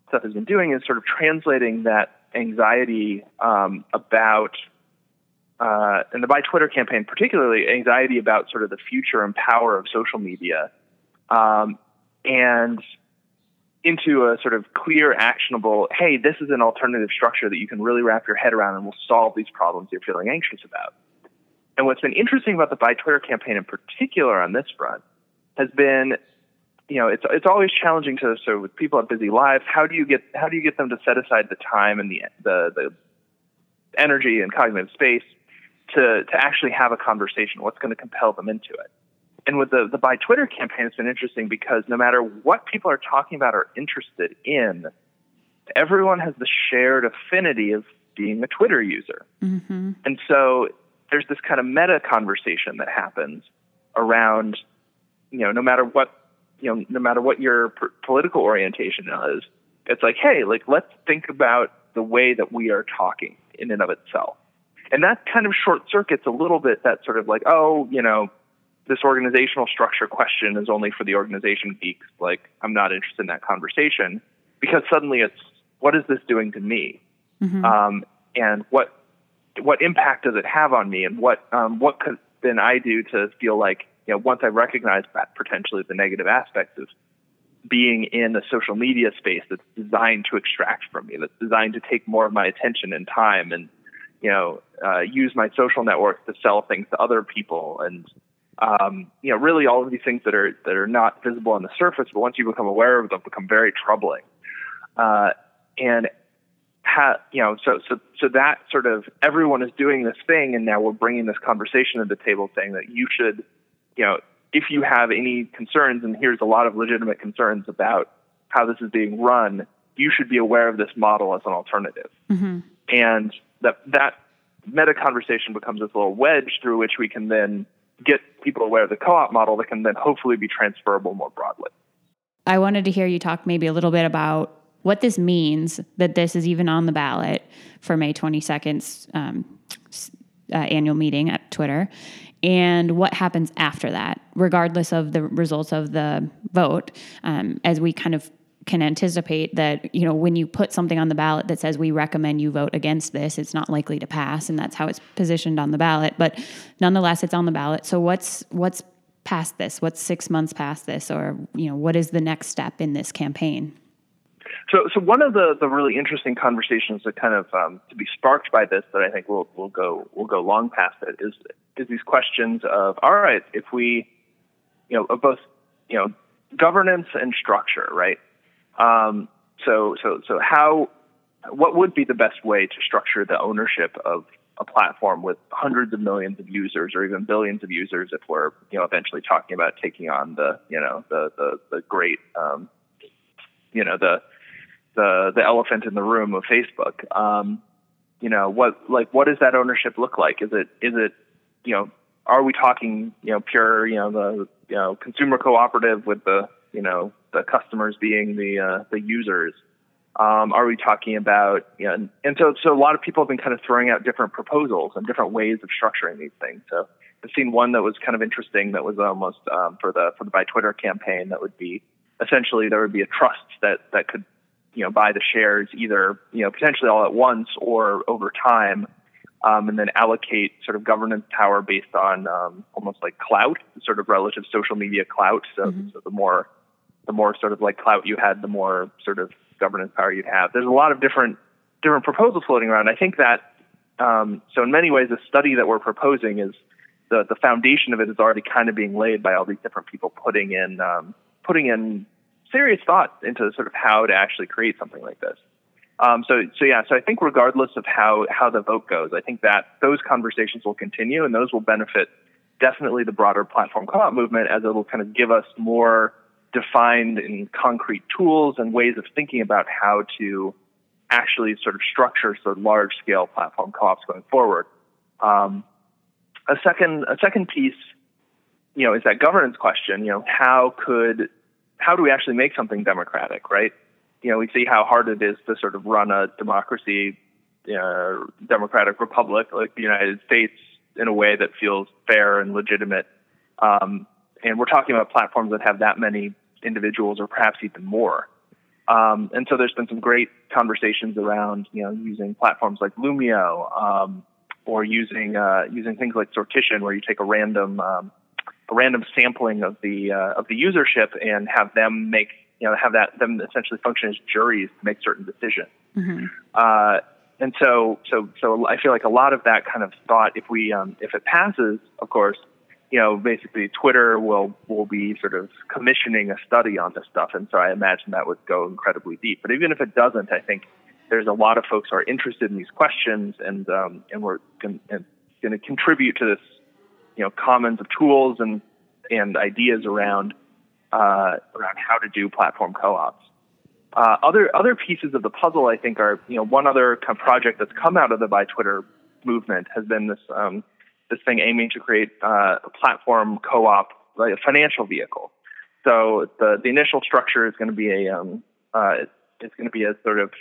stuff has been doing is sort of translating that anxiety um, about uh, and the Buy Twitter campaign, particularly anxiety about sort of the future and power of social media, um, and into a sort of clear, actionable, hey, this is an alternative structure that you can really wrap your head around and will solve these problems you're feeling anxious about. And what's been interesting about the Buy Twitter campaign in particular on this front has been, you know, it's it's always challenging to so with people have busy lives, how do you get how do you get them to set aside the time and the the, the energy and cognitive space to to actually have a conversation? What's going to compel them into it? and with the the Buy Twitter campaign, it's been interesting because no matter what people are talking about or interested in, everyone has the shared affinity of being a Twitter user, mm-hmm. and so there's this kind of meta conversation that happens around, you know, no matter what, you know, no matter what your p- political orientation is, it's like, hey, like let's think about the way that we are talking in and of itself. And that kind of short circuits a little bit that sort of like, oh, you know, this organizational structure question is only for the organization geeks. Like, I'm not interested in that conversation because suddenly it's what is this doing to me, mm-hmm. um, and what what impact does it have on me, and what um, what could then I do to feel like you know once I recognize that potentially the negative aspects of being in a social media space that's designed to extract from me, that's designed to take more of my attention and time, and you know uh, use my social network to sell things to other people and um, you know, really all of these things that are that are not visible on the surface, but once you become aware of them, become very troubling. Uh, and ha- you know, so so so that sort of everyone is doing this thing, and now we're bringing this conversation to the table, saying that you should, you know, if you have any concerns, and here's a lot of legitimate concerns about how this is being run, you should be aware of this model as an alternative. Mm-hmm. And that that meta conversation becomes this little wedge through which we can then get people aware of the co-op model that can then hopefully be transferable more broadly. I wanted to hear you talk maybe a little bit about what this means that this is even on the ballot for May 22nd's um, uh, annual meeting at Twitter. And what happens after that, regardless of the results of the vote, um, as we kind of can anticipate that you know when you put something on the ballot that says we recommend you vote against this it's not likely to pass and that's how it's positioned on the ballot. But nonetheless it's on the ballot. So what's what's past this? What's 6 months past this? Or you know what is the next step in this campaign so, so one of the, the really interesting conversations that kind of um, to be sparked by this that I think will will go will go long past it is is these questions of all right if we you know of both you know governance and structure right? Um, so, so, so how what would be the best way to structure the ownership of a platform with hundreds of millions of users or even billions of users if we're you know eventually talking about taking on the you know the the, the great um, you know the the the elephant in the room of Facebook. Um, you know what like what does that ownership look like? Is it is it you know are we talking you know pure you know the you know consumer cooperative with the you know the customers being the uh, the users? Um, are we talking about, you know, and, and, so, so a lot of people have been kind of throwing out different proposals and different ways of structuring these things. So I've seen one that was kind of interesting that was almost um, for the for the Buy Twitter campaign that would be essentially there would be a trust that that could you know buy the shares either you know potentially all at once or over time, um, and then allocate sort of governance power based on um, almost like clout, sort of relative social media clout. So, mm-hmm. so the more the more sort of like clout you had, the more sort of governance power you'd have. There's a lot of different different proposals floating around. I think that um, so in many ways, the study that we're proposing is the the foundation of it is already kind of being laid by all these different people putting in um, putting in serious thought into sort of how to actually create something like this. Um, so so yeah, so I think regardless of how how the vote goes, I think that those conversations will continue and those will benefit definitely the broader platform co-op movement as it will kind of give us more defined and concrete tools and ways of thinking about how to actually sort of structure sort of large scale platform co-ops going forward. Um, a second a second piece, you know, is that governance question. You know, how could how do we actually make something democratic, right? You know, we see how hard it is to sort of run a democracy, uh, democratic republic like the United States in a way that feels fair and legitimate. Um, and we're talking about platforms that have that many individuals or perhaps even more. Um, and so there's been some great conversations around, you know, using platforms like Loomio um, or using, uh, using things like Sortition, where you take a random, um, a random sampling of the, uh, of the usership and have them make, you know, have that, them essentially function as juries to make certain decisions. Mm-hmm. Uh, and so, so, so I feel like a lot of that kind of thought, if we, um, if it passes, of course, you know, basically Twitter will will be sort of commissioning a study on this stuff, and so I imagine that would go incredibly deep. But even if it doesn't, I think there's a lot of folks who are interested in these questions, and um, and we're going to contribute to this, you know, commons of tools and and ideas around uh, around how to do platform co-ops. Uh, other other pieces of the puzzle, I think, are you know one other kind of project that's come out of the Buy Twitter movement has been this. Um, this thing aiming to create uh, a platform co-op, like a financial vehicle. So the the initial structure is going to be a um, uh, it's going to be a sort of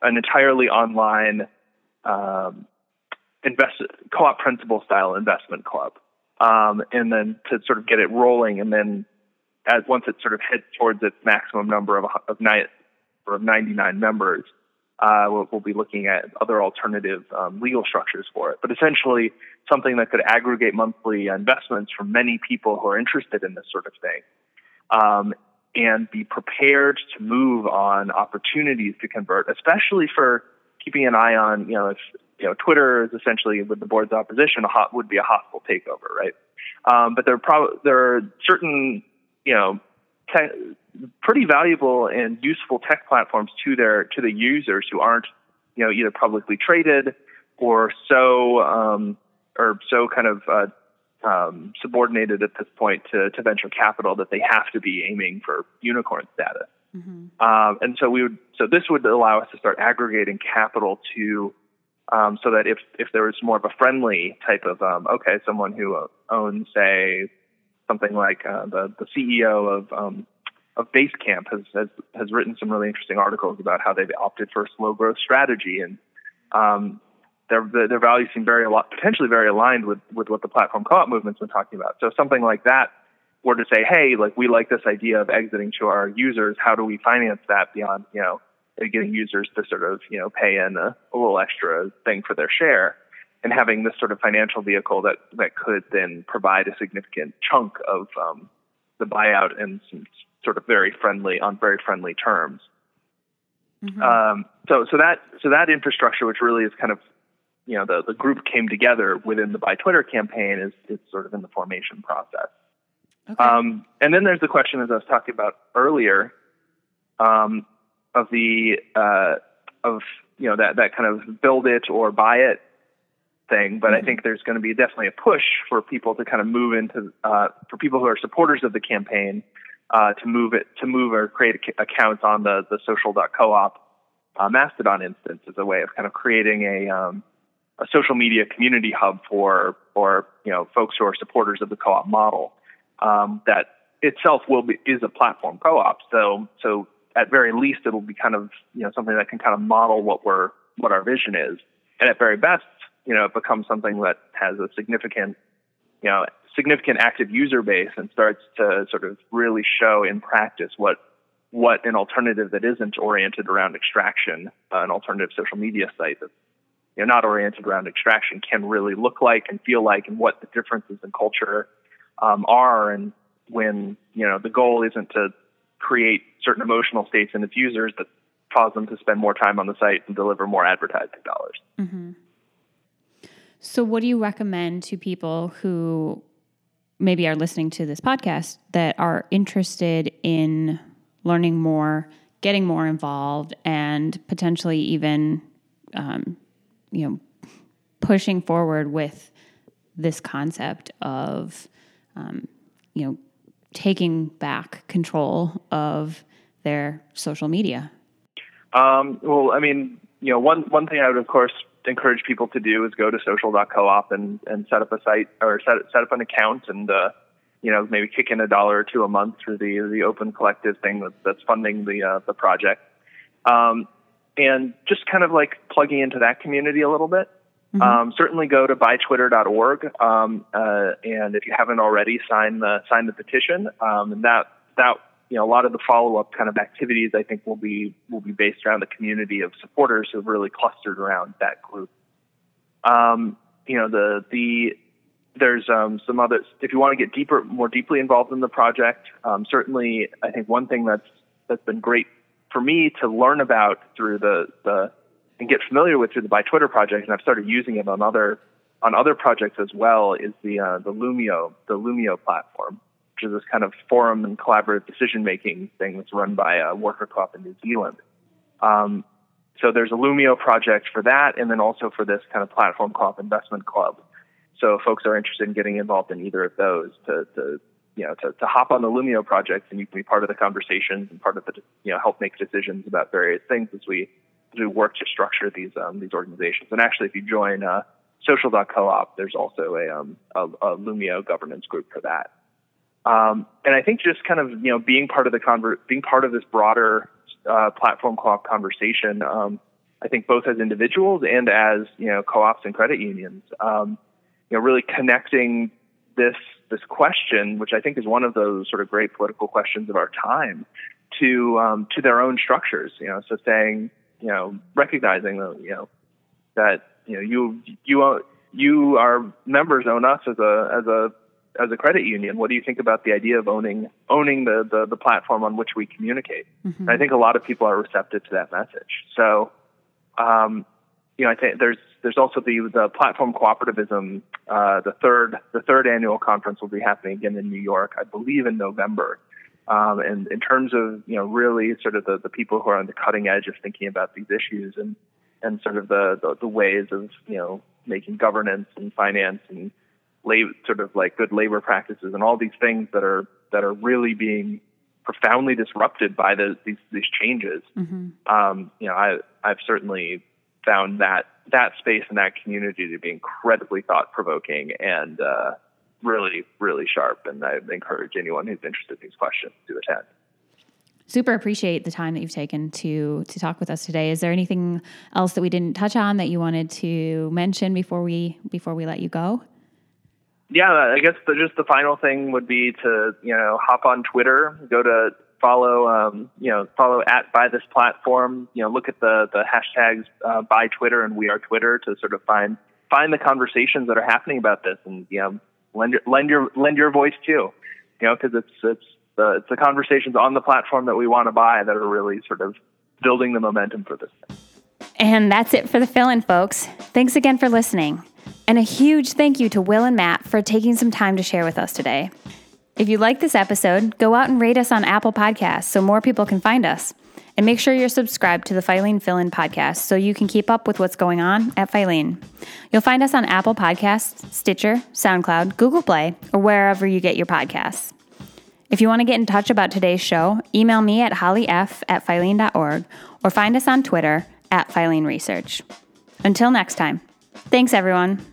an entirely online um, invest co-op principal style investment club, um, and then to sort of get it rolling, and then as once it sort of heads towards its maximum number of of, of 99 members, uh, we'll, we'll, be looking at other alternative um, legal structures for it. But essentially, something that could aggregate monthly investments from many people who are interested in this sort of thing, um, and be prepared to move on opportunities to convert, especially for keeping an eye on, you know, if you know Twitter is essentially with the board's opposition, a hot, would be a hostile takeover, right? Um, but there are pro- there are certain, you know, te- pretty valuable and useful tech platforms to their to the users who aren't you know either publicly traded or so um, or so kind of uh, um, subordinated at this point to, to venture capital that they have to be aiming for unicorn status. Mm-hmm. Um, and so we would so this would allow us to start aggregating capital to um, so that if if there was more of a friendly type of um, okay someone who owns say something like uh, the the CEO of um, of Basecamp has, has has written some really interesting articles about how they've opted for a slow growth strategy, and um, their their values seem very a lot, potentially very aligned with with what the platform co-op movement's been talking about. So something like that were to say, hey, like we like this idea of exiting to our users. How do we finance that beyond you know getting users to sort of you know pay in a, a little extra thing for their share? and having this sort of financial vehicle that that could then provide a significant chunk of um, the buyout and some sort of very friendly on very friendly terms. Mm-hmm. Um, so so that so that infrastructure, which really is kind of you know the the group came together within the Buy Twitter campaign, is is sort of in the formation process. Okay. Um, and then there's the question, as I was talking about earlier, um, of the uh, of you know that that kind of build it or buy it thing. But mm-hmm. I think there's going to be definitely a push for people to kind of move into uh, for people who are supporters of the campaign uh, to move it to move or create accounts on the the social.coop uh, Mastodon instance as a way of kind of creating a um, a social media community hub for for you know folks who are supporters of the co-op model um, that itself will be is a platform co-op. So so at very least it'll be kind of you know something that can kind of model what we're what our vision is, and at very best you know it becomes something that has a significant you know significant active user base and starts to sort of really show in practice what what an alternative that isn't oriented around extraction, uh, an alternative social media site that's you know, not oriented around extraction can really look like and feel like and what the differences in culture um, are. And when you know the goal isn't to create certain emotional states in its users that cause them to spend more time on the site and deliver more advertising dollars. Mm-hmm. So, what do you recommend to people who maybe are listening to this podcast that are interested in learning more, getting more involved, and potentially even, um, you know, pushing forward with this concept of, um, you know, taking back control of their social media? Um, well, I mean, you know, one one thing I would, of course, encourage people to do is go to social.coop and and set up a site or set set up an account and uh, you know maybe kick in a dollar or two a month through the the open collective thing that, that's funding the uh, the project. Um, and just kind of like plugging into that community a little bit. Mm-hmm. Um, certainly go to buytwitter.org, um, uh, and if you haven't already, sign the sign the petition. Um, and that that you know a lot of the follow up kind of activities I think will be will be based around the community of supporters who've really clustered around that group. Um, you know the the there's um, some other if you want to get deeper more deeply involved in the project. Um, certainly, I think one thing that's that's been great for me to learn about through the the and get familiar with through the Buy Twitter project, and I've started using it on other on other projects as well. Is the uh, the Loomio the Loomio platform, which is this kind of forum and collaborative decision making thing that's run by a worker co-op in New Zealand. Um, so there's a Loomio project for that, and then also for this kind of platform co-op investment club. So folks are interested in getting involved in either of those, to, to you know, to, to hop on the Loomio project and you can be part of the conversations and part of the, you know, help make decisions about various things as we do work to structure these um, these organizations. And actually, if you join uh, social.coop, there's also a, um, a, a Loomio governance group for that. Um, and I think just kind of you know being part of the conver- being part of this broader uh, platform co-op conversation. Um, I think both as individuals and as you know co-ops and credit unions, um, you know, really connecting this this question, which I think is one of those sort of great political questions of our time, to um, to their own structures. You know, so saying you know, recognizing that, you know, that, you know, you, you, you, our members own us as a, as a, as a credit union. What do you think about the idea of owning, owning the, the, the platform on which we communicate? Mm-hmm. I think a lot of people are receptive to that message. So, um, you know, I think there's there's also the the platform cooperativism. Uh, the third the third annual conference will be happening again in New York, I believe, in November. Um, and in terms of you know really sort of the, the people who are on the cutting edge of thinking about these issues and and sort of the, the, the ways of you know making governance and finance and labor, sort of like good labor practices and all these things that are that are really being profoundly disrupted by the, these these changes. Mm-hmm. Um, you know, I I've certainly found that that space and that community to be incredibly thought provoking and uh, really, really sharp. And I encourage anyone who's interested in these questions to attend. Super appreciate the time that you've taken to to talk with us today. Is there anything else that we didn't touch on that you wanted to mention before we before we let you go? Yeah, I guess the, just the final thing would be to you know hop on Twitter, go to follow um, you know follow at by this platform. You know look at the the hashtags uh, Buy Twitter and we are Twitter to sort of find find the conversations that are happening about this and you know lend your lend your lend your voice too, you know, because it's it's the it's the conversations on the platform that we want to buy that are really sort of building the momentum for this. And that's it for the fill in, folks. Thanks again for listening. And a huge thank you to Will and Matt for taking some time to share with us today. If you like this episode, go out and rate us on Apple Podcasts so more people can find us. And make sure you're subscribed to the Filene Fill In podcast so you can keep up with what's going on at Filene. You'll find us on Apple Podcasts, Stitcher, SoundCloud, Google Play, or wherever you get your podcasts. If you want to get in touch about today's show, email me at hollyf at filene.org or find us on Twitter at Filene Research. Until next time, thanks everyone.